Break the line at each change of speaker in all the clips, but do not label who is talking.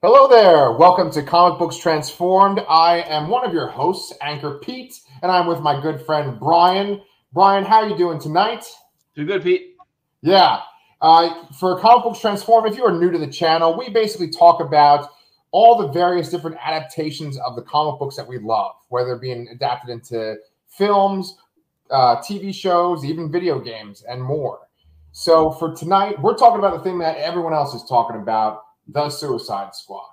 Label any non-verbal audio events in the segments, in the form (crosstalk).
Hello there. Welcome to Comic Books Transformed. I am one of your hosts, Anchor Pete, and I'm with my good friend Brian. Brian, how are you doing tonight?
Doing good, Pete.
Yeah. Uh, for Comic Books Transformed, if you are new to the channel, we basically talk about all the various different adaptations of the comic books that we love, whether being adapted into films, uh, TV shows, even video games, and more. So for tonight, we're talking about the thing that everyone else is talking about the Suicide Squad.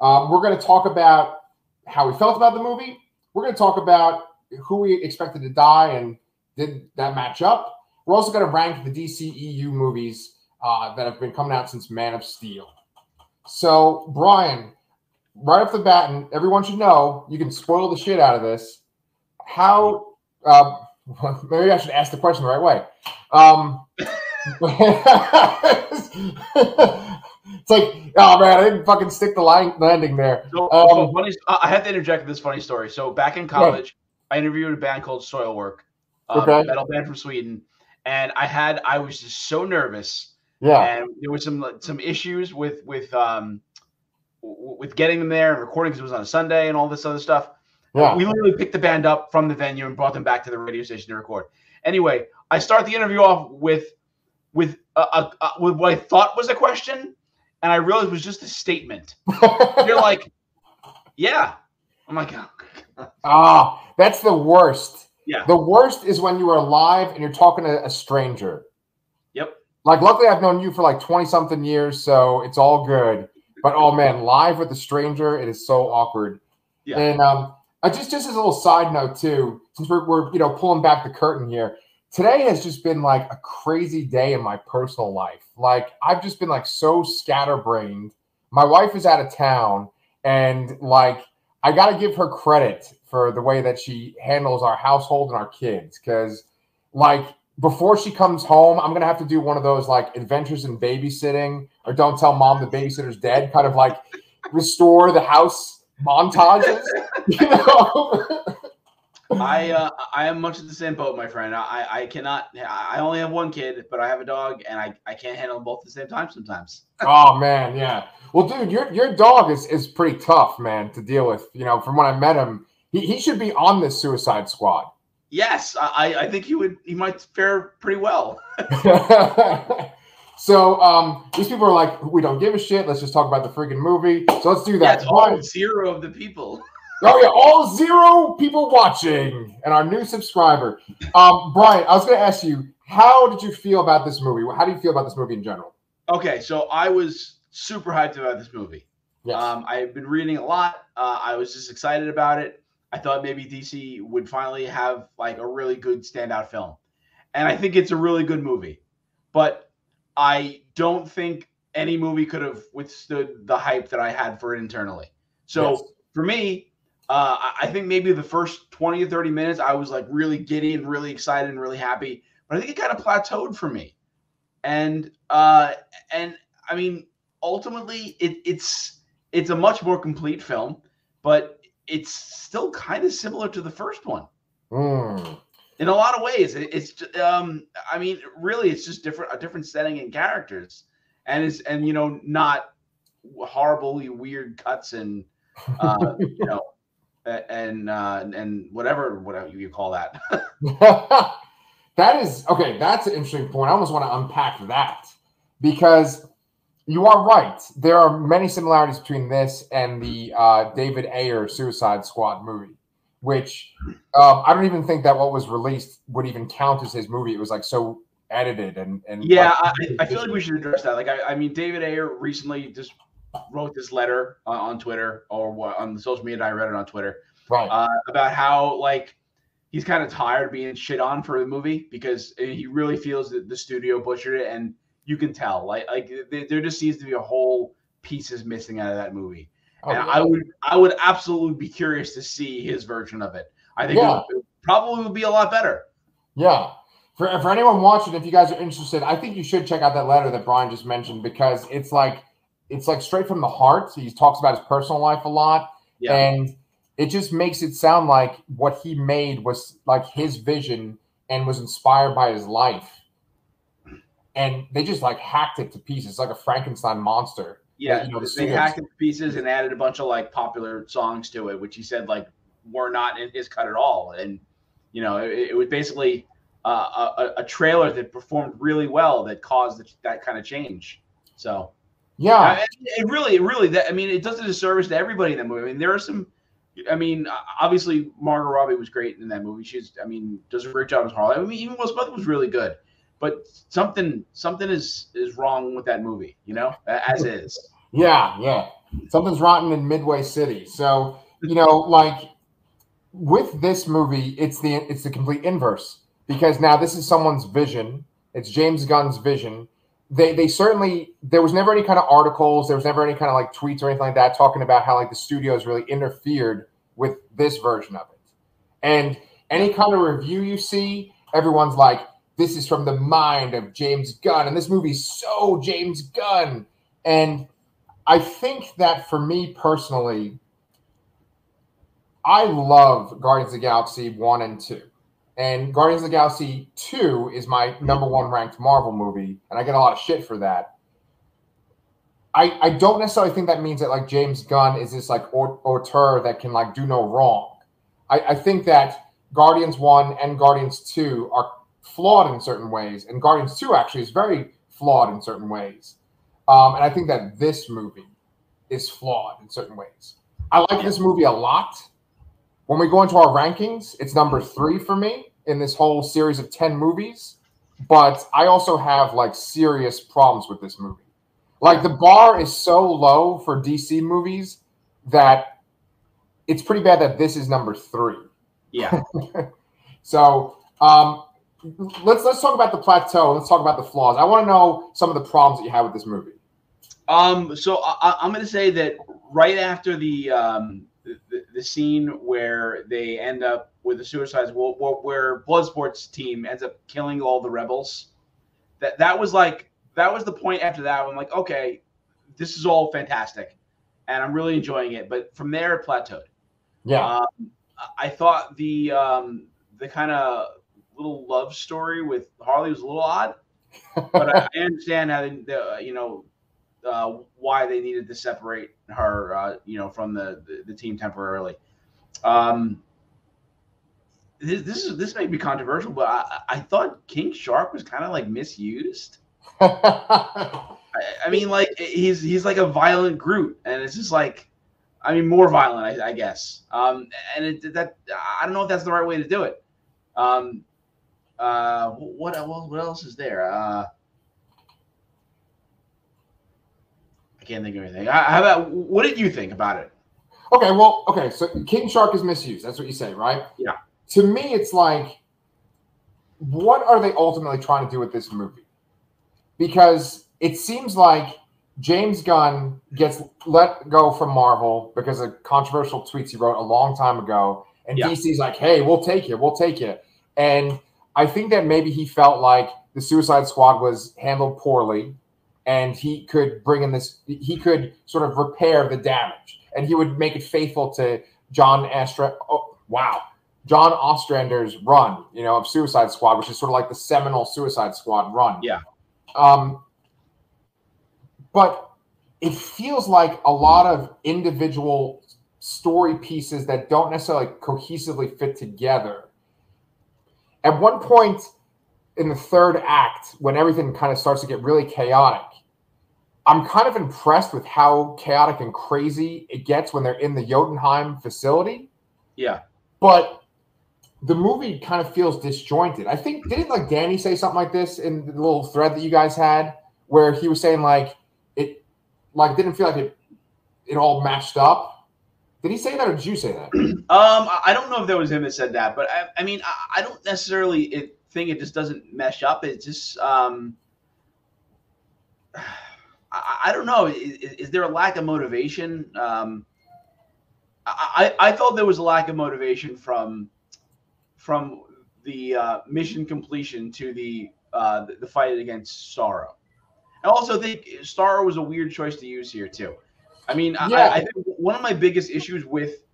Um, we're going to talk about how we felt about the movie. We're going to talk about who we expected to die and did that match up. We're also going to rank the DCEU movies uh, that have been coming out since Man of Steel. So, Brian, right off the bat, and everyone should know, you can spoil the shit out of this. How? Uh, (laughs) maybe I should ask the question the right way. Um, (laughs) (laughs) it's like, oh man, I didn't fucking stick the line landing there.
So,
Um,
so funny, I have to interject this funny story. So back in college, I interviewed a band called Soilwork, um,
Okay.
a metal band from Sweden, and I had I was just so nervous,
Yeah,
and there was some some issues with with um with getting them there and recording because it was on a Sunday and all this other stuff.
yeah.
We literally picked the band up from the venue and brought them back to the radio station to record. Anyway, I start the interview off with with a, a, a, with what I thought was a question, and I realized it was just a statement. (laughs) You're like, yeah. I'm like, oh,
Ah, that's the worst.
Yeah.
The worst is when you are live and you're talking to a stranger.
Yep.
Like, luckily, I've known you for like 20 something years, so it's all good. But oh man, live with a stranger, it is so awkward.
Yeah.
And um, I just just as a little side note too, since we're, we're you know pulling back the curtain here, today has just been like a crazy day in my personal life. Like I've just been like so scatterbrained. My wife is out of town, and like I got to give her credit for the way that she handles our household and our kids. Because, like, before she comes home, I'm gonna have to do one of those like adventures in babysitting or don't tell mom the babysitter's dead, kind of like restore the house montages. (laughs) You know? (laughs)
I uh, I am much of the same boat, my friend. I I cannot. I only have one kid, but I have a dog, and I, I can't handle them both at the same time sometimes. (laughs)
oh man, yeah. Well, dude, your your dog is is pretty tough, man, to deal with. You know, from when I met him, he, he should be on this Suicide Squad.
Yes, I I think he would. He might fare pretty well. (laughs)
so um, these people are like, we don't give a shit. Let's just talk about the freaking movie. So let's do that.
That's all zero of the people.
Oh yeah, all zero people watching and our new subscriber. Um, Brian, I was going to ask you, how did you feel about this movie? How do you feel about this movie in general?
Okay, so I was super hyped about this movie.
Yes.
Um, I've been reading a lot. Uh, I was just excited about it. I thought maybe DC would finally have like a really good standout film, and I think it's a really good movie. But I don't think any movie could have withstood the hype that I had for it internally. So
Yes.
for me, uh, I- think maybe the first twenty to thirty minutes I was like really giddy and really excited and really happy. But I think it kind of plateaued for me, and uh, and I mean ultimately it, it's it's a much more complete film, but it's still kind of similar to the first one
Mm.
in a lot of ways. It, it's um, I mean, really, it's just different a different setting and characters, and it's and you know not horribly weird cuts and uh, (laughs) you know and uh, and whatever whatever you call that. (laughs) (laughs)
that is okay. That's an interesting point. I almost want to unpack that because you are right. There are many similarities between this and the uh, David Ayer Suicide Squad movie, which um, I don't even think that what was released would even count as his movie. It was like so edited and and
Yeah, I, I feel like we should address that. Like, I, I mean, David Ayer recently just wrote this letter on, on Twitter or what, on the social media. I read it on Twitter
right.
uh, about how like he's kind of tired of being shit on for the movie because he really feels that the studio butchered it, and you can tell. Like, like there just seems to be a whole pieces missing out of that movie.
Oh,
and
yeah.
I would, I would absolutely be curious to see his version of it. I think
Yeah.
it, would, it probably would be a lot better.
Yeah. For, for anyone watching, if you guys are interested, I think you should check out that letter that Brian just mentioned because it's like it's like straight from the heart. He talks about his personal life a lot,
Yeah.
and it just makes it sound like what he made was like his vision and was inspired by his life. And they just like hacked it to pieces, like a Frankenstein monster.
Yeah,
that, you know, the
they hacked it to pieces and added a bunch of like popular songs to it, which he said like were not in his cut at all. And you know, it, it was basically uh, a, a trailer that performed really well that caused that kind of change. So
yeah,
I mean, it really, really, that I mean, it does a disservice to everybody in that movie. I mean, there are some. I mean, obviously, Margot Robbie was great in that movie. She's, I mean, does a great job as Harley. I mean, even Will Smith was really good, but something, something is is wrong with that movie. You know, as (laughs) is.
Yeah, yeah. Something's rotten in Midway City. So, you know, like with this movie, it's the it's the complete inverse because now this is someone's vision. It's James Gunn's vision. They they certainly there was never any kind of articles, there was never any kind of like tweets or anything like that talking about how like the studios really interfered with this version of it. And any kind of review you see, everyone's like, this is from the mind of James Gunn, and this movie's so James Gunn. And I think that for me personally, I love Guardians of the Galaxy 1 and 2. And Guardians of the Galaxy 2 is my number one ranked Marvel movie, and I get a lot of shit for that. I, I don't necessarily think that means that like James Gunn is this like auteur that can like do no wrong. I, I think that Guardians 1 and Guardians 2 are flawed in certain ways, and Guardians 2 actually is very flawed in certain ways. Um, and I think that this movie is flawed in certain ways. I like this movie a lot. When we go into our rankings, it's number three for me in this whole series of 10 movies. But I also have like serious problems with this movie. Like the bar is so low for DC movies that it's pretty bad that this is number three.
Yeah. (laughs)
So um, let's let's talk about the plateau. Let's talk about the flaws. I want to know some of the problems that you have with this movie.
Um. So I, I'm going to say that right after the um the, scene where they end up with the suicides, where, where Bloodsport's team ends up killing all the rebels, that that was like that was the point after that. I'm like, okay, this is all fantastic, and I'm really enjoying it. But from there, it plateaued.
Yeah.
Um, I thought the um, the kind of little love story with Harley was a little odd, (laughs) but I, I understand how they, the, you know uh, why they needed to separate her, uh, you know, from the, the, the team temporarily. Um, this, this is this may be controversial, but I, I thought King Shark was kind of like misused. (laughs) I, I mean, like he's he's like a violent Groot, and it's just like, I mean, more violent, I, I guess. Um, and it, that I don't know if that's the right way to do it. Um, uh, what? What else is there? Uh, I can't think of anything. How about what did you think about it?
Okay, well, okay, so King Shark is misused. That's what you say, right?
Yeah.
To me, it's like, what are they ultimately trying to do with this movie? Because it seems like James Gunn gets let go from Marvel because of controversial tweets he wrote a long time ago. And
Yeah.
DC's like, hey, we'll take you, we'll take you. And I think that maybe he felt like the Suicide Squad was handled poorly and he could bring in this, he could sort of repair the damage and he would make it faithful to John Astra. Oh, wow. John Ostrander's run, you know, of Suicide Squad, which is sort of like the seminal Suicide Squad run.
Yeah.
Um, but it feels like a lot of individual story pieces that don't necessarily cohesively fit together. At one point in the third act, when everything kind of starts to get really chaotic, I'm kind of impressed with how chaotic and crazy it gets when they're in the Jotunheim facility.
Yeah.
But the movie kind of feels disjointed. I think didn't like Danny say something like this in the little thread that you guys had, where he was saying like it, like didn't feel like it, it all matched up. Did he say that, or did you say that? (clears throat)
Um, I don't know if that was him that said that, but I, I mean, I, I don't necessarily think it just doesn't mesh up. It just, um, I, I don't know. Is, is there a lack of motivation? Um, I, I felt there was a lack of motivation from from the uh, mission completion to the uh, the, fight against Starro. I also think Starro was a weird choice to use here too. I mean,
Yeah.
I, I think one of my biggest issues with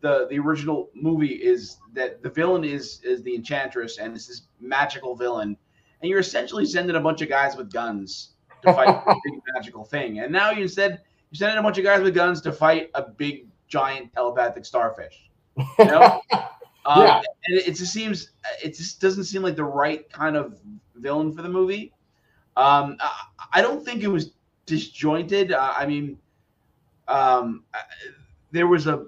the the original movie is that the villain is is the Enchantress and it's this magical villain, and you're essentially sending a bunch of guys with guns to fight a big magical thing, and now you instead you send in a bunch of guys with guns to fight a big giant telepathic starfish. You know? (laughs) um,
Yeah.
And it, it just seems it just doesn't seem like the right kind of villain for the movie. Um, I, I don't think it was disjointed. Uh, I mean, um, there was a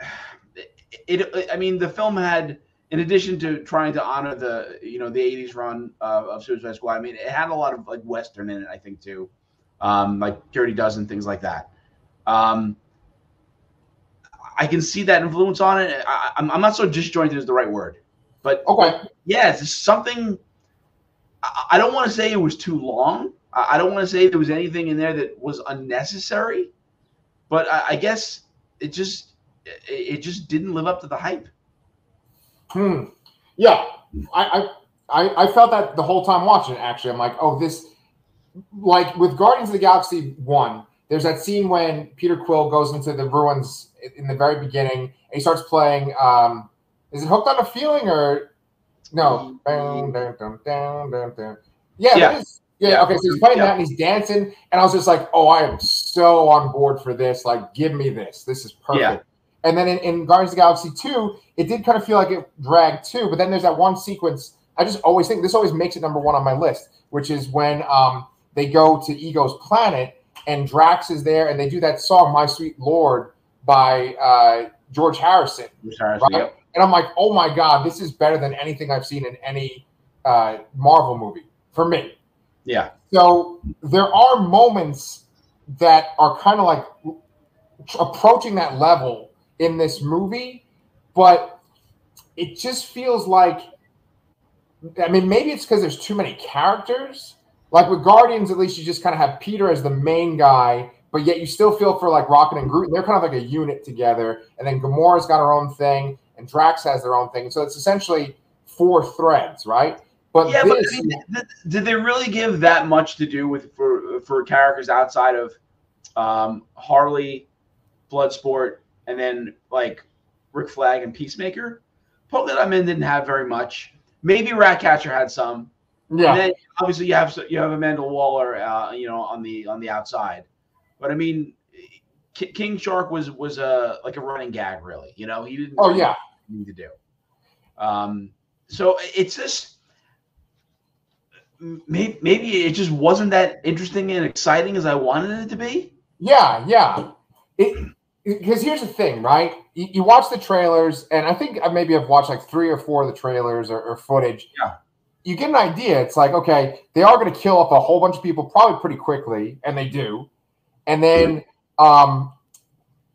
(sighs) it, I mean, the film had, in addition to trying to honor the, you know, the '80s run uh, of Suicide Squad. I mean, it had a lot of like western in it, I think too, um, like Dirty Dozen, things like that. Um, I can see that influence on it. I, I'm, I'm not so disjointed is the right word, but
Okay.
yeah, it's something. I, I don't want to say it was too long. I, I don't want to say there was anything in there that was unnecessary, but I, I guess it just it, it just didn't live up to the hype.
Hmm. Yeah. I, I I felt that the whole time watching it. Actually, I'm like, oh, this like with Guardians of the Galaxy one. There's that scene when Peter Quill goes into the ruins in the very beginning, and he starts playing. Um, is it Hooked on a Feeling or no? Yeah.
Yeah,
Yeah. okay. So he's playing
Yeah.
that and he's dancing, and I was just like, "Oh, I am so on board for this! Like, give me this. This is perfect." And then in, in Guardians of the Galaxy 2, it did kind of feel like it dragged too. But then there's that one sequence. I just always think this always makes it number one on my list, which is when um, they go to Ego's planet and Drax is there and they do that song, My Sweet Lord, by uh, George Harrison.
Right?
Right. And I'm like, oh my God, this is better than anything I've seen in any uh, Marvel movie for me.
Yeah.
So there are moments that are kind of like approaching that level in this movie, but it just feels like I mean, maybe it's because there's too many characters. Like with Guardians, at least you just kind of have Peter as the main guy, but yet you still feel for like Rocket and Groot. They're kind of like a unit together. And then Gamora's got her own thing, and Drax has their own thing. So it's essentially four threads, right? But
yeah, but I mean, th- did they really give that much to do with for for characters outside of um, Harley, Bloodsport, and then like Rick Flag and Peacemaker? Polka Dot Men didn't have very much. Maybe Ratcatcher had some.
yeah.
And then obviously you have you have Amanda Waller, uh, you know, on the on the outside. But I mean, K- King Shark was was a like a running gag, really. You know, he didn't.
Oh
really
yeah.
need to do. Um, so it's just maybe maybe it just wasn't that interesting and exciting as I wanted it to be.
Yeah, yeah. It because here's the thing, right? You, you watch the trailers, and I think maybe I've watched like three or four of the trailers or, or footage.
Yeah.
You get an idea. It's like, okay, they are going to kill off a whole bunch of people probably pretty quickly, and they do. And then um,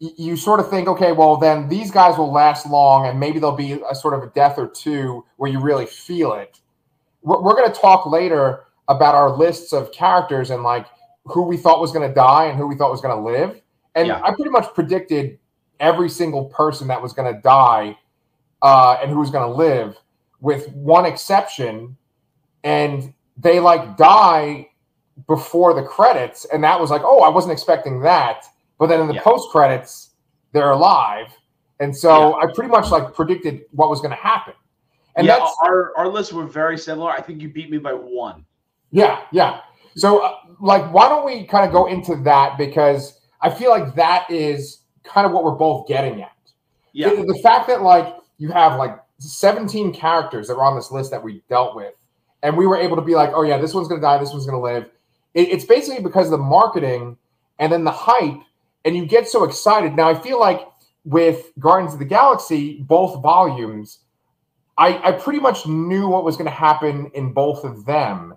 y- you sort of think, okay, well, then these guys will last long, and maybe there'll be a sort of a death or two where you really feel it. We're, we're going to talk later about our lists of characters and like who we thought was going to die and who we thought was going to live. And
Yeah.
I pretty much predicted every single person that was going to die uh, and who was going to live, with one exception. And they like die before the credits, and that was like, oh, I wasn't expecting that. But then in the
Yeah.
post credits, they're alive, and so I pretty much like predicted what was going to happen. And
yeah,
that's
our our lists were very similar. I think you beat me by one.
Yeah, yeah. So, uh, like, why don't we kind of go into that because I feel like that is kind of what we're both getting at.
Yeah,
The, the fact that like you have like 17 characters that were on this list that we dealt with, and we were able to be like, oh yeah, this one's gonna die, this one's gonna live. It, it's basically because of the marketing and then the hype, and you get so excited. Now, I feel like with Guardians of the Galaxy, both volumes, I, I pretty much knew what was going to happen in both of them,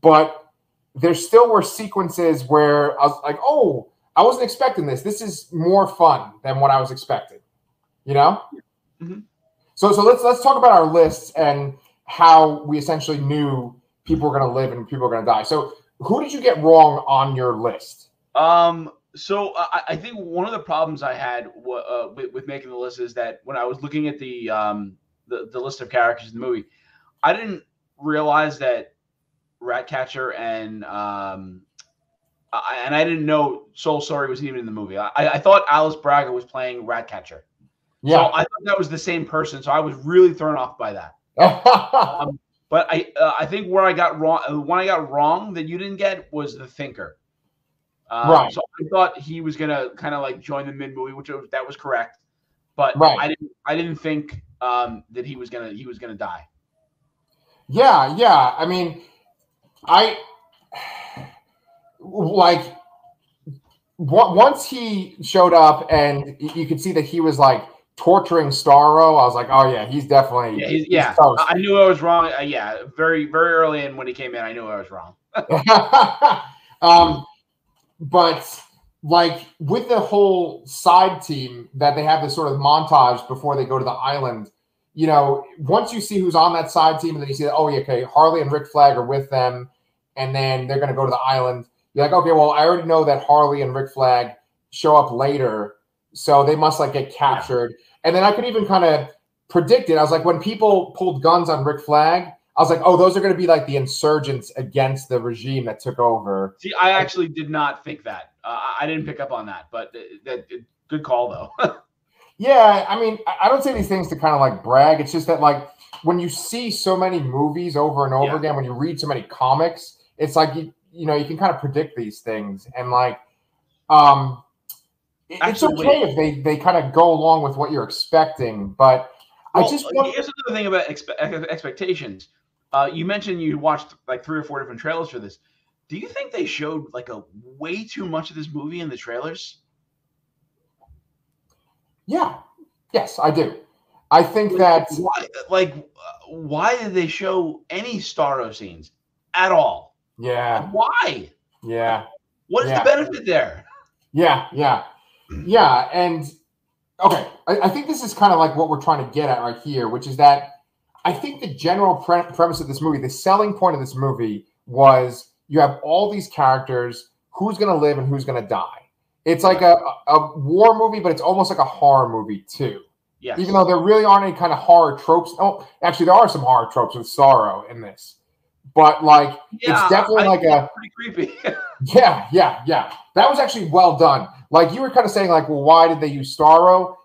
but there still were sequences where I was like, oh, I wasn't expecting this. This is more fun than what I was expecting. You know?
Mhm.
So so let's let's talk about our lists and how we essentially knew people were going to live and people were going to die. So who did you get wrong on your list?
Um, so I, I think one of the problems I had wa- uh, with, with making the list is that when I was looking at the um the, the list of characters in the movie, I didn't realize that Ratcatcher and um I, and I didn't know Sol Soria was even in the movie. I, I thought Alice Braga was playing Ratcatcher. So
Yeah.
I thought that was the same person. So I was really thrown off by that. (laughs) But I uh, I think where I got wrong, uh, when I got wrong that you didn't get was the thinker. Um,
Right.
So I thought he was gonna kind of like join the mid movie, which was, that was correct. But
Right.
I didn't I didn't think um, that he was gonna he was gonna die.
Yeah, yeah. I mean, I like once he showed up and you could see that he was like torturing Starro. I was like, oh yeah, he's definitely
Yeah, he's, yeah. I I knew I was wrong. Uh, yeah, very very early in when he came in, I knew I was wrong. (laughs)
um, but like with the whole side team that they have this sort of montage before they go to the island, you know, once you see who's on that side team, and then you see that, oh, yeah, okay, Harley and Rick Flag are with them, and then they're going to go to the island. You're like, okay, well, I already know that Harley and Rick Flag show up later, so they must like get captured. And then I could even kind of predict it. I was like, when people pulled guns on Rick Flag, I was like, oh, those are going to be like the insurgents against the regime that took over.
See, I actually did not think that. Uh, I- didn't pick up on that, but that good call though. (laughs)
Yeah, I mean, I I don't say these things to kind of like brag. It's just that like when you see so many movies over and over
Yeah.
again, when you read so many comics, it's like you you know you can kind of predict these things, and like um, it- it's okay if they they kind of go along with what you're expecting, but I just want,
here's another thing about expe- expectations. Uh, you mentioned you watched like three or four different trailers for this. Do you think they showed like a way too much of this movie in the trailers?
yeah, yes, I do. I think that
why, like, uh, why did they show any Starro scenes at all?
Yeah,
Why?
yeah.
What is
Yeah.
the benefit there?
Yeah, yeah, yeah. And okay, I, I think this is kind of like what we're trying to get at right here, which is that I think the general pre- premise of this movie, the selling point of this movie was you have all these characters, who's going to live and who's going to die. It's like a, a war movie, but it's almost like a horror movie too.
Yes.
Even though there really aren't any kind of horror tropes. Oh, actually, there are some horror tropes with Starro in this, but like
yeah,
definitely
I
like a-
pretty creepy. (laughs)
yeah, yeah, yeah. That was actually well done. Like you were kind of saying, like, well, why did they use Starro?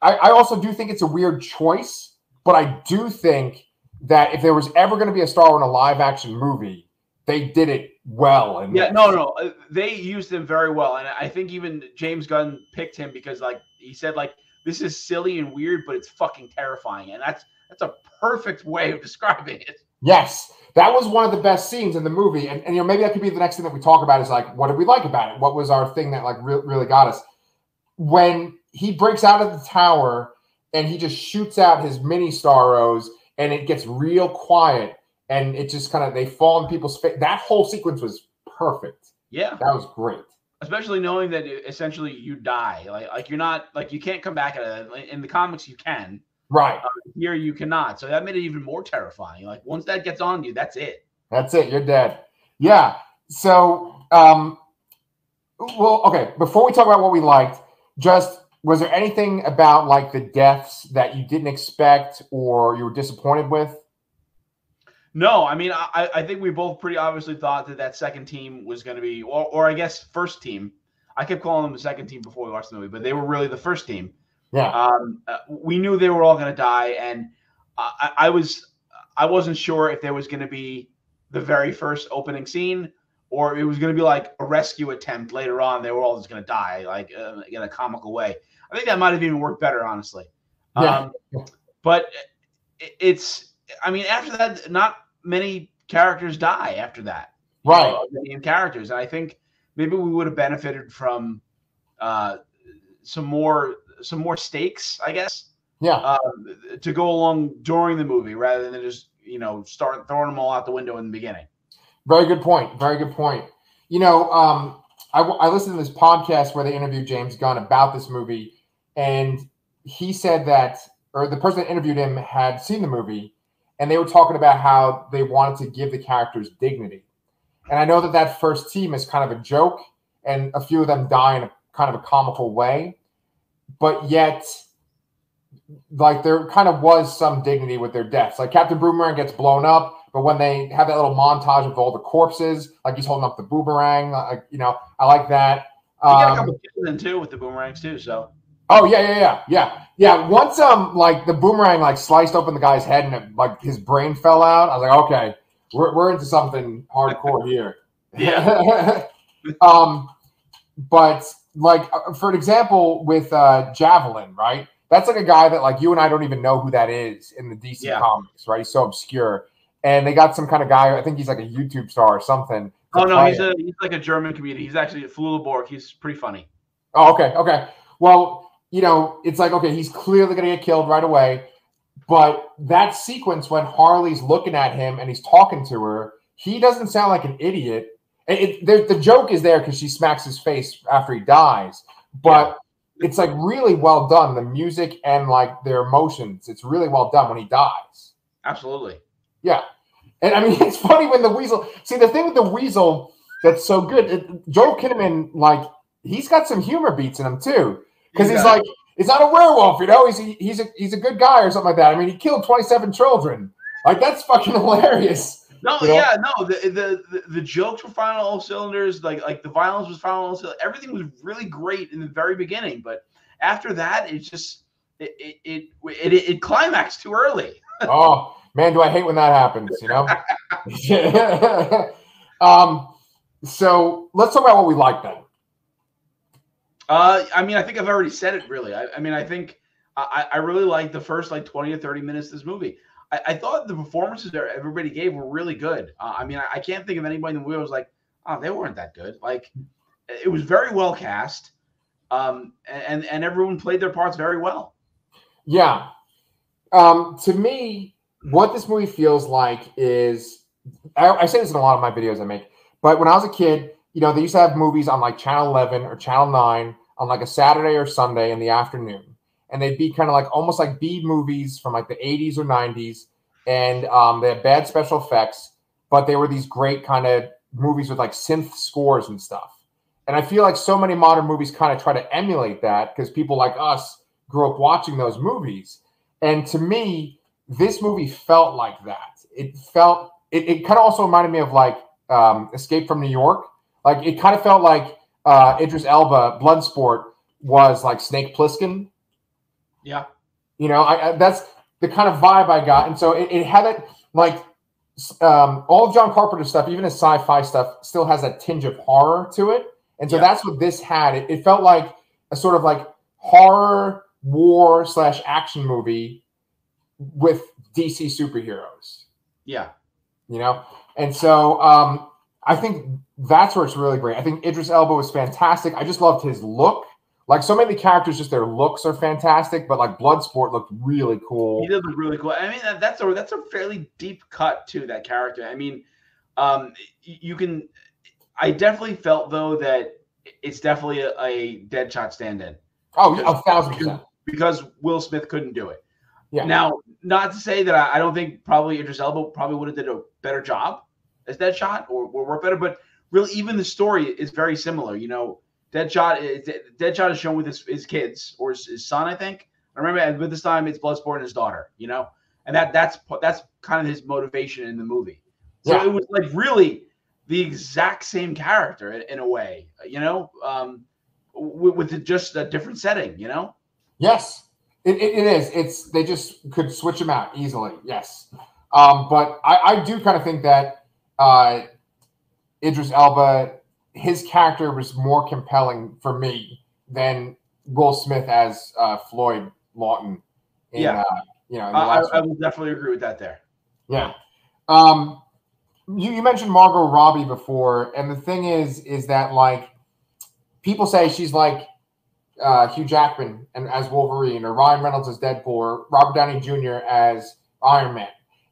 I, I also do think it's a weird choice, but I do think that if there was ever going to be a Starro in a live action movie, they did it well. And
Yeah, no, no, uh, they used him very well, and I think even James Gunn picked him because, like, he said, like, this is silly and weird, but it's fucking terrifying, and that's that's a perfect way of (laughs) describing it.
Yes, that was one of the best scenes in the movie, and, and you know maybe that could be the next thing that we talk about is like what did we like about it? What was our thing that like re- really got us? When he breaks out of the tower and he just shoots out his mini Starros, and it gets real quiet, and it just kind of they fall in people's face. That whole sequence was perfect.
Yeah,
That was great.
especially knowing that essentially you die, like, like you're not like you can't come back at it. In the comics, you can.
Right.
Here, you cannot. So that made it even more terrifying. Like once that gets on you, that's it.
That's it. You're dead. Yeah. So, um, well, okay. Before we talk about what we liked, just was there anything about like the deaths that you didn't expect or you were disappointed with?
No, I mean, I, I think we both pretty obviously thought that that second team was going to be, or, or I guess first team. I kept calling them the second team before we watched the movie, but they were really the first team.
Yeah.
Um, uh, we knew they were all going to die, and I, I was I wasn't sure if there was going to be the very first opening scene or it was going to be like a rescue attempt later on. They were all just going to die, like uh, in a comical way. I think that might have even worked better, honestly.
Yeah.
Um, but it- it's, I mean, after that, not many characters die after that. you
Right.
know, the characters. And I think maybe we would have benefited from uh, some more some more stakes, I guess,
Yeah.
uh, to go along during the movie rather than just you know start throwing them all out the window in the beginning.
Very good point. Very good point. You know, um, I, I listened to this podcast where they interviewed James Gunn about this movie, and he said that, or the person that interviewed him had seen the movie, and they were talking about how they wanted to give the characters dignity. And I know that that first team is kind of a joke, and a few of them die in a kind of a comical way, but yet, like there kind of was some dignity with their deaths. Like Captain Boomerang gets blown up, but when they have that little montage of all the corpses, like he's holding up the boomerang, like you know, I like that.
We got a
Um,
couple kills in too with the boomerangs too. So
Oh yeah, yeah, yeah, yeah, yeah. Once um, like the boomerang like sliced open the guy's head and it, like his brain fell out. I was like, okay, we're we're into something hardcore here.
Yeah. (laughs)
um, but like uh, for an example, with uh, Javelin, right? That's like a guy that like you and I don't even know who that is in the DC
Yeah.
comics, right? He's so obscure. And they got some kind of guy. I think he's like a YouTube star or something.
Oh no, he's
it.
a he's like a German comedian. He's actually a Flula He's pretty funny.
Oh, okay, okay. Well, you know, it's like okay, he's clearly gonna get killed right away. But that sequence when Harley's looking at him and he's talking to her, he doesn't sound like an idiot. It, it, the joke is there because she smacks his face after he dies, but it's like really well done. The music and like their emotions, it's really well done when he dies.
Absolutely.
Yeah. And I mean, (laughs) it's funny when the weasel. See, the thing with the weasel that's so good, it, Joel Kinnaman, like, he's got some humor beats in him too, because he's
Yeah.
like, he's not a werewolf, you know. He's a, he's a he's a good guy or something like that. I mean, he killed twenty seven children. Like, that's fucking (laughs) hilarious.
No,
You know?
yeah, no. The, the the the jokes were firing on all cylinders. Like like the violence was firing on all cylinders. Everything was really great in the very beginning, but after that, it just it it it it, it, it climaxed too early. (laughs)
oh man, do I hate when that happens? You know. (laughs) um. So let's talk about what we like then.
Uh, I mean, I think I've already said it. Really, I, I mean, I think I, I really like the first like twenty or thirty minutes of this movie. I, I thought the performances that everybody gave were really good. Uh, I mean, I, I can't think of anybody in the movie was like, oh, they weren't that good. Like, it was very well cast, um, and and everyone played their parts very well.
Yeah. Um, to me, what this movie feels like is I, I say this in a lot of my videos I make, but when I was a kid, you know, they used to have movies on like Channel 11 or Channel 9 on like a Saturday or Sunday in the afternoon. And they'd be kind of like almost like B movies from like the 80s or 90s. And um, they had bad special effects, but they were these great kind of movies with like synth scores and stuff. And I feel like so many modern movies kind of try to emulate that because people like us grew up watching those movies. And to me, this movie felt like that. It felt it, it kind of also reminded me of like um, Escape from New York. Like it kind of felt like uh, Idris Elba, Bloodsport was like Snake Plissken.
Yeah,
You know, I, I that's the kind of vibe I got, and so it, it had it like um, all of John Carpenter's stuff, even his sci-fi stuff, still has that tinge of horror to it, and so
Yeah.
that's what this had. It, it felt like a sort of like horror war slash action movie with DC superheroes,
yeah,
you know, and so um, I think that's where it's really great. I think Idris Elba was fantastic. I just loved his look. Like so many characters, just their looks are fantastic, but like Bloodsport looked really cool.
he did look really cool. I mean, that's a that's a fairly deep cut to that character. I mean, um, you can. I definitely felt though that it's definitely a, a Deadshot stand-in
Oh, yeah, a thousand percent.
because Will Smith couldn't do it.
Yeah.
Now, not to say that I, I don't think probably Idris Elba probably would have did a better job as Deadshot or, or work better, but really even the story is very similar. You know, Deadshot is Deadshot is shown with his, his kids or his, his son, I think. I remember, and with this time it's Bloodsport and his daughter. You know, and that that's that's kind of his motivation in the movie. So
Yeah.
it was like really the exact same character in, in a way. You know, um, with, with just a different setting. You know.
Yes, it, it, it is. It's they just could switch them out easily. Yes, um, but I, I do kind of think that uh, Idris Elba, his character was more compelling for me than Will Smith as uh, Floyd Lawton. In,
Yeah.
uh, you know,
I, I,
last
I
one.
will definitely agree with that there.
Yeah. Um, you, you mentioned Margot Robbie before, and the thing is, is that like people say she's like uh, Hugh Jackman and as Wolverine, or Ryan Reynolds as Deadpool, or Robert Downey Jr. as Iron Man,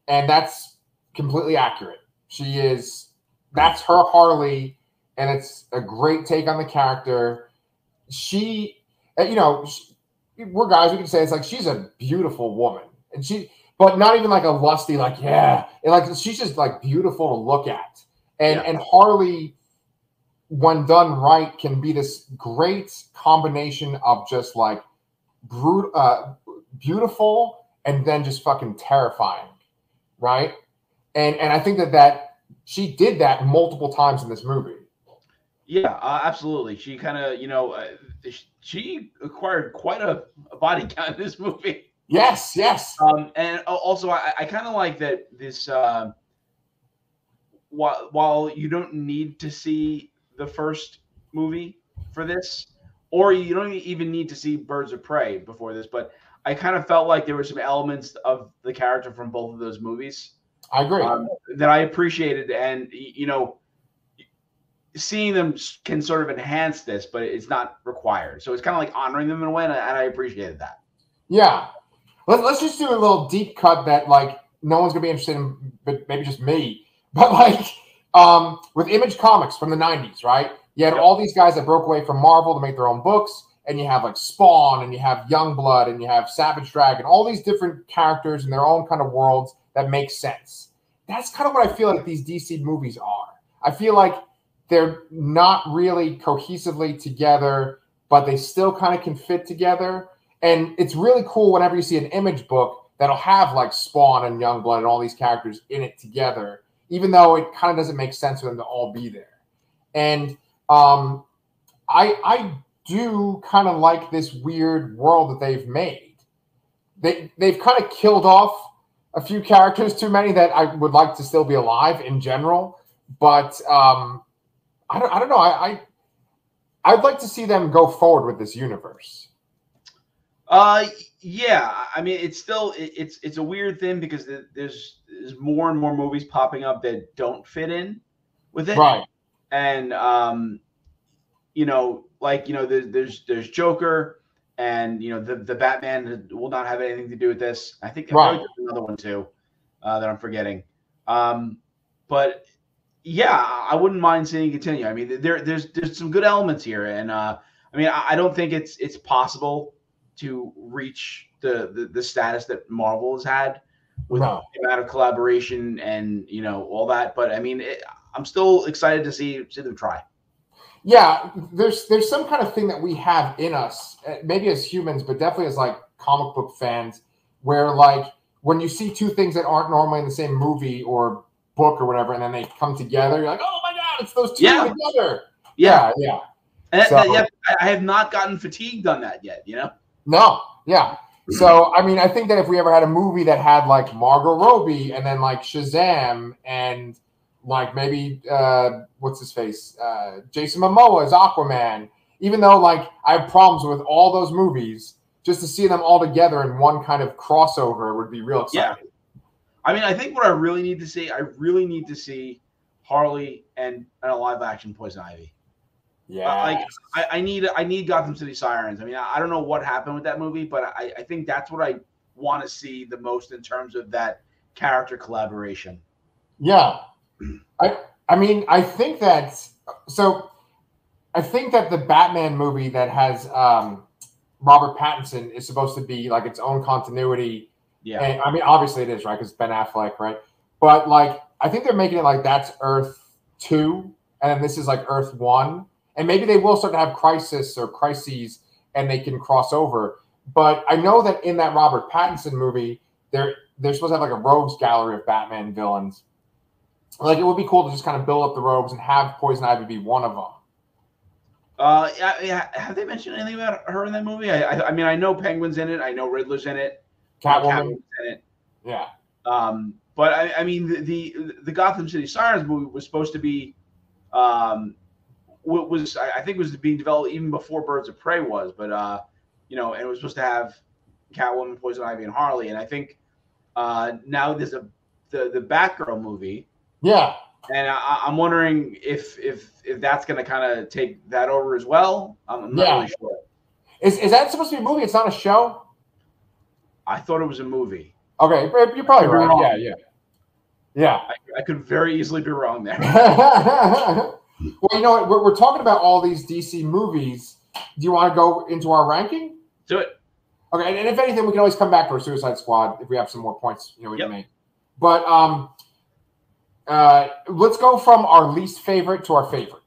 and that's completely accurate. She is that's her Harley, and it's a great take on the character. She, uh, you know, sh we're guys. We can say it's like she's a beautiful woman, and she but not even like a lusty, like yeah, and like she's just like beautiful to look at, and
Yeah.
and Harley, when done right, can be this great combination of just like brute, uh, beautiful, and then just fucking terrifying, right? And and I think that that she did that multiple times in this movie.
Yeah, uh, absolutely. She kind of, you know, uh, she acquired quite a, a, body count in this movie.
Yes, yes.
Um, and also, I, I kind of like that this. Uh, while while you don't need to see the first movie for this, or you don't even need to see Birds of Prey before this, but I kind of felt like there were some elements of the character from both of those movies.
I agree
um, that I appreciated, and you know, seeing them can sort of enhance this, but it's not required. So it's kind of like honoring them in a way, and I, and I appreciated that.
Yeah, let's let's just do a little deep cut that like no one's gonna be interested in, but maybe just me. (laughs) But like um, with Image Comics from the '90s, right? You had yep. all these guys that broke away from Marvel to make their own books and you have like Spawn and you have Youngblood and you have Savage Dragon, all these different characters in their own kind of worlds that make sense. That's kind of what I feel like these DC movies are. I feel like they're not really cohesively together, but they still kind of can fit together. And it's really cool whenever you see an image book that'll have like Spawn and Youngblood and all these characters in it together, even though it kind of doesn't make sense for them to all be there. And um, I I do kind of like this weird world that they've made. They they've kind of killed off a few characters too many that I would like to still be alive in general, but um, I don't I don't know I, I I'd like to see them go forward with this universe.
Uh, yeah. I mean, it's still it's it's a weird thing because there's there's more and more movies popping up that don't fit in with it,
right?
And um, you know, like you know, there's there's, there's Joker, and you know the the Batman will not have anything to do with this. I think right. another one too uh, that I'm forgetting. Um, but yeah, I wouldn't mind seeing it continue. I mean, there there's there's some good elements here, and uh, I mean, I, I don't think it's it's possible to reach the, the, the status that Marvel has had with no. the amount of collaboration and you know all that. But I mean, it, I'm still excited to see see them try
yeah, there's there's some kind of thing that we have in us, uh, maybe as humans, but definitely as like comic book fans, where like when you see two things that aren't normally in the same movie or book or whatever, and then they come together, you're like, oh my god, it's those two yeah. together. Yeah, yeah.
And so, yeah, I have not gotten fatigued on that yet. You know.
No. Yeah. So I mean, I think that if we ever had a movie that had like Margot Robbie and then like Shazam and like maybe uh, what's his face, uh, Jason Momoa is Aquaman. Even though like I have problems with all those movies, just to see them all together in one kind of crossover would be real exciting. Yeah.
I mean, I think what I really need to see, I really need to see Harley and, and a live action Poison Ivy.
Yeah, uh,
like I, I, need I need Gotham City Sirens. I mean, I, I, don't know what happened with that movie, but I, I think that's what I want to see the most in terms of that character collaboration.
Yeah, I I mean I think that so I think that the Batman movie that has um, Robert Pattinson is supposed to be like its own continuity.
Yeah.
And, I mean, obviously it is, right? Because Ben Affleck, right? But like, I think they're making it like that's Earth two, and then this is like Earth one, and maybe they will start to have crisis or crises, and they can cross over. But I know that in that Robert Pattinson movie, they're they're supposed to have like a rogues gallery of Batman villains, like it would be cool to just kind of build up the rogues and have Poison Ivy be one of them.
Uh, yeah, yeah. Have they mentioned anything about her in that movie? I, I, I mean, I know Penguin's in it. I know Riddler's in it.
Catwoman.
It.
Yeah.
Um, but I, I mean, the, the, the Gotham City Sirens movie was supposed to be, um, what was I think was being developed even before Birds of Prey was, but uh, you know, and it was supposed to have Catwoman, Poison Ivy, and Harley, and I think uh, now there's a the the Batgirl movie
yeah.
And I, am wondering if if if that's going to kind of take that over as well. I'm not yeah. really sure.
Is is that supposed to be a movie? It's not a show.
I thought it was a movie.
Okay, you're probably right. Wrong. Yeah, yeah, yeah.
I, I, could very easily be wrong there. (laughs)
well, you know what? We're, we're talking about all these DC movies. Do you want to go into our ranking?
Do it.
Okay, and, and if anything, we can always come back for a Suicide Squad if we have some more points. You know, we yep. can make. But um, uh, let's go from our least favorite to our favorite.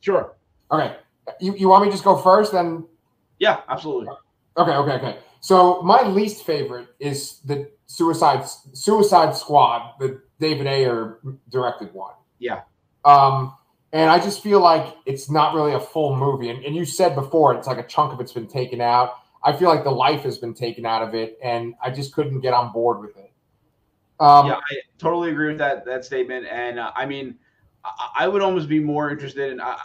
Sure.
Okay. You, you want me to just go first? Then.
Yeah, absolutely.
Okay. Okay. Okay. So my least favorite is the Suicide Suicide Squad, the David Ayer directed one.
Yeah.
Um, And I just feel like it's not really a full movie. And, and you said before, it's like a chunk of it's been taken out. I feel like the life has been taken out of it, and I just couldn't get on board with it.
Um, yeah, I totally agree with that that statement. And uh, I mean, I, I, would almost be more interested in. I,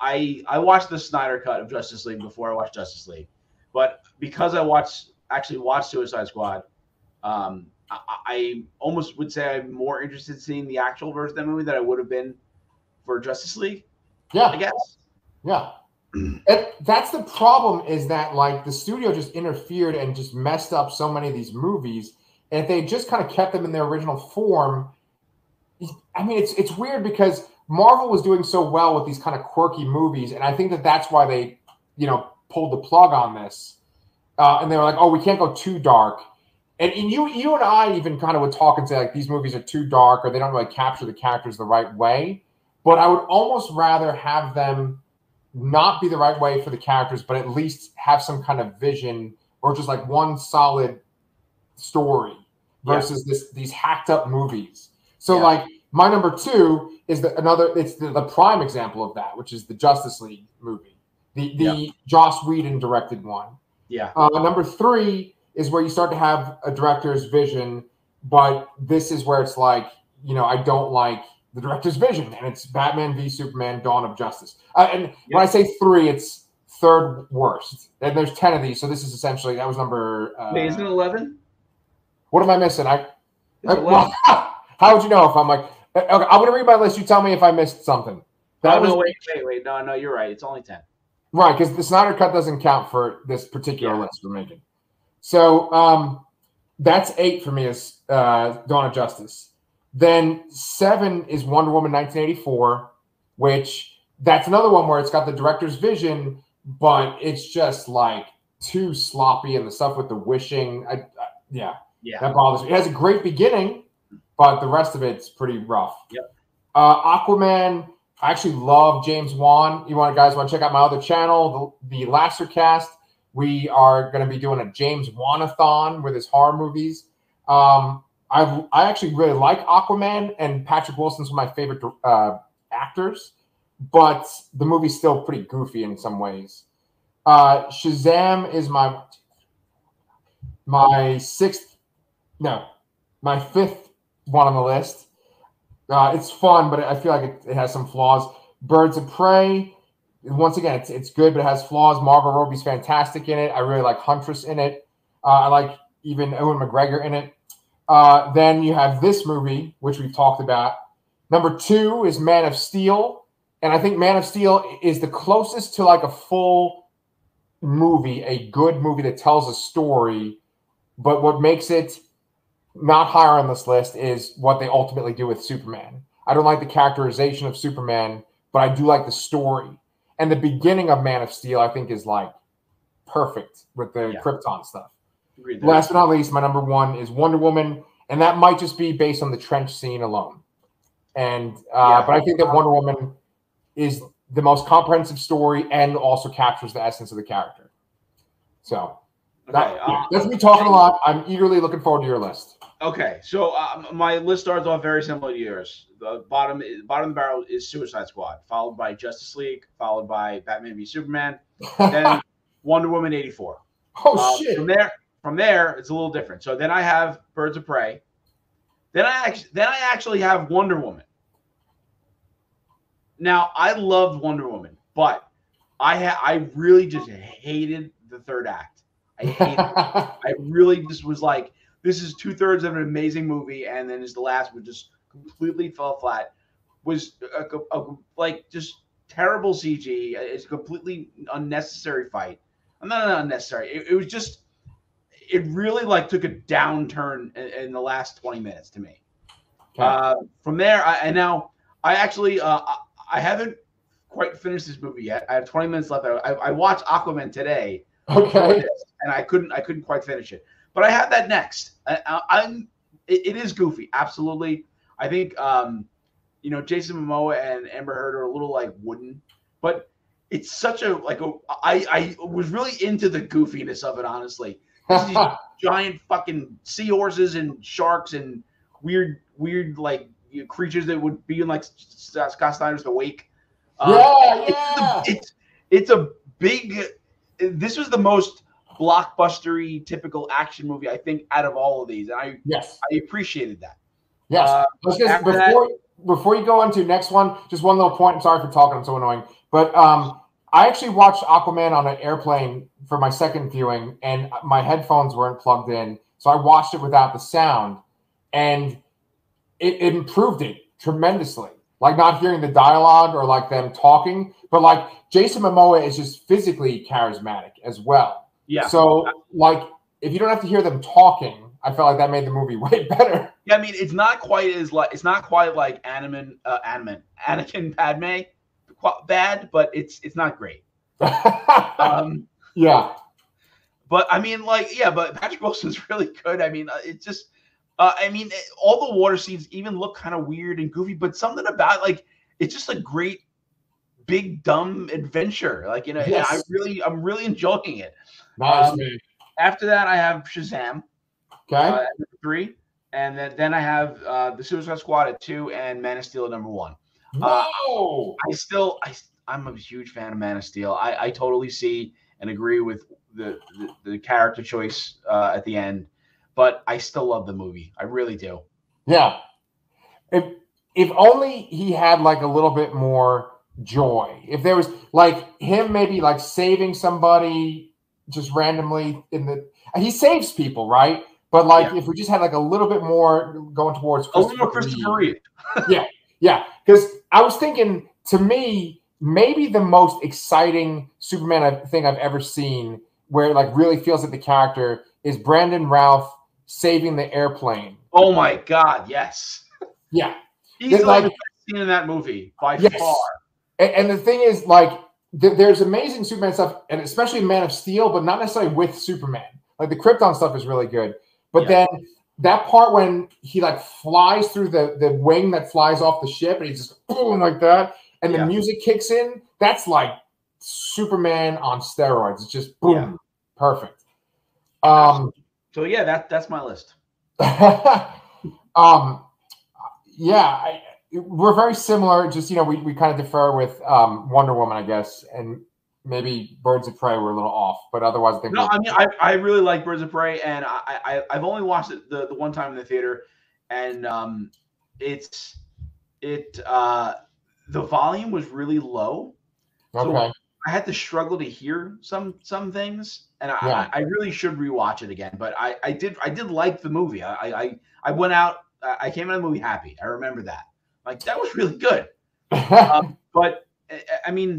I I watched the Snyder cut of Justice League before I watched Justice League, but because I watched actually watched Suicide Squad, um, I, I, almost would say I'm more interested in seeing the actual version of the movie than I would have been for Justice League.
Yeah,
I guess.
Yeah. And that's the problem is that like the studio just interfered and just messed up so many of these movies. And if they just kind of kept them in their original form, I mean, it's it's weird because Marvel was doing so well with these kind of quirky movies, and I think that that's why they, you know, pulled the plug on this. Uh, and they were like, "Oh, we can't go too dark." And, and you, you and I even kind of would talk and say like these movies are too dark or they don't really capture the characters the right way. But I would almost rather have them not be the right way for the characters, but at least have some kind of vision or just like one solid story versus yeah. this these hacked up movies. So yeah. like my number two is the another it's the, the, prime example of that, which is the Justice League movie, the the yeah. Joss Whedon directed one.
Yeah. Uh,
number three is where you start to have a director's vision, but this is where it's like you know I don't like the director's vision, and it's Batman v Superman: Dawn of Justice. Uh, and yeah. when I say three, it's third worst. And there's ten of these, so this is essentially that was number.
Uh, Wait, isn't eleven?
What am I missing? I. I well, (laughs) how would you know if I'm like? Uh, okay, I'm gonna read my list. You tell me if I missed something.
That oh, was, no, wait, wait, wait. No, no, you're right. It's only ten.
Right, because the Snyder Cut doesn't count for this particular yeah. list we're making. So um, that's eight for me is uh, Dawn of Justice. Then seven is Wonder Woman 1984, which that's another one where it's got the director's vision, but it's just like too sloppy and the stuff with the wishing. I, I, yeah,
yeah,
that bothers me. It has a great beginning, but the rest of it's pretty rough.
Yep.
Uh, Aquaman. I actually love James Wan. You want guys want to check out my other channel, the, the Cast. We are going to be doing a James Wanathon with his horror movies. Um, I I actually really like Aquaman, and Patrick Wilson's one of my favorite uh, actors, but the movie's still pretty goofy in some ways. Uh, Shazam is my my sixth, no, my fifth one on the list. Uh, it's fun, but I feel like it, it, has some flaws. Birds of Prey, once again, it's, it's good, but it has flaws. Margot Robbie's fantastic in it. I really like Huntress in it. Uh, I like even Ewan McGregor in it. Uh, then you have this movie, which we've talked about. Number two is Man of Steel. And I think Man of Steel is the closest to like a full movie, a good movie that tells a story. But what makes it not higher on this list is what they ultimately do with Superman. I don't like the characterization of Superman, but I do like the story. And the beginning of Man of Steel, I think, is like perfect with the yeah. Krypton stuff. Last but not least, my number one is Wonder Woman, and that might just be based on the trench scene alone. And uh, yeah. but I think that Wonder Woman is the most comprehensive story and also captures the essence of the character. So okay, that, uh, that's me talking a lot. I'm eagerly looking forward to your list.
Okay, so um, my list starts off very similar to yours. The bottom bottom of the barrel is Suicide Squad, followed by Justice League, followed by Batman v Superman, then (laughs) Wonder Woman eighty four.
Oh uh, shit!
From there, from there, it's a little different. So then I have Birds of Prey. Then I actually then I actually have Wonder Woman. Now I loved Wonder Woman, but I ha- I really just hated the third act. I hated (laughs) I really just was like, this is two thirds of an amazing movie, and then is the last one just completely fell flat. Was a, a, a, like just terrible CG. It's a completely unnecessary fight. I'm not unnecessary. It, it was just it really like took a downturn in, in the last 20 minutes to me. Okay. Uh, from there, I, and now I actually uh, I haven't quite finished this movie yet. I have 20 minutes left. I, I watched Aquaman today.
Okay.
And I couldn't I couldn't quite finish it, but I have that next. I, am it, it is goofy, absolutely. I think um, you know Jason Momoa and Amber Heard are a little like wooden, but it's such a like a I I was really into the goofiness of it honestly these (laughs) giant fucking seahorses and sharks and weird, weird like you know, creatures that would be in like Scott Snyder's The Wake. Um,
yeah, yeah.
It's it's a big. This was the most blockbustery, typical action movie I think out of all of these, and I
yes,
I appreciated that.
yes.
Uh,
just before before you go on to next one, just one little point. I'm sorry for talking. I'm so annoying, but um, I actually watched Aquaman on an airplane for my second viewing, and my headphones weren't plugged in, so I watched it without the sound, and it, it improved it tremendously. Like not hearing the dialogue or like them talking, but like Jason Momoa is just physically charismatic as well.
Yeah.
So like if you don't have to hear them talking, I felt like that made the movie (laughs) way better.
Yeah, I mean, it's not quite as like it's not quite like Animan, uh, Animan, Anakin Padme, bad, but it's it's not great. (laughs) Um,
yeah.
but I mean, like, yeah, but Patrick Wilson's (laughs) really good. I mean, uh, it's just, uh, I mean, all the water scenes even look kind of weird and goofy, but something about like it's just a great big dumb adventure. Like, you know, and I really, I'm really enjoying it.
Nice
Um. After that, I have Shazam.
Okay.
uh, three, and then then I have uh, the Suicide Squad at two, and Man of Steel at number one. uh,
Whoa.
I still I I'm a huge fan of Man of Steel. I, I totally see and agree with the the, the character choice uh, at the end, but I still love the movie. I really do.
yeah. If if only he had like a little bit more joy. If there was like him maybe like saving somebody just randomly in the he saves people, right? But like if we just had like a little bit more going towards
A little more
Christopher Reeve.
Reeve. (laughs)
Yeah, because I was thinking to me, maybe the most exciting Superman thing I've ever seen, where it like really feels like the character is Brandon Routh saving the airplane.
Oh my God, yes,
Yeah,
he's
like-
best scene in that movie by
Yes.
far.
and, and the thing is, like, th- there's amazing Superman stuff, and especially Man of Steel, but not necessarily with Superman. Like the Krypton stuff is really good, but
Yeah.
then that part when he like flies through the the wing that flies off the ship, and he's just boom like that, and
Yeah.
the music kicks in. That's like Superman on steroids. It's just boom,
Yeah.
perfect. Um,
So yeah, that that's my list. (laughs)
um, yeah, I, we're very similar. Just you know, we, we kind of defer with um, Wonder Woman, I guess, and maybe Birds of Prey were a little off, but otherwise, I think
No, I mean I, I really like Birds of Prey, and I, I I've only watched it the, the one time in the theater, and um, it's it uh the volume was really low. so-
okay.
I had to struggle to hear some some things, and I,
Yeah.
I, I really should rewatch it again. But I, I did I did like the movie. I I I went out. I came out of the movie happy. I remember that. Like that was really good. (laughs) Um, but I- I mean,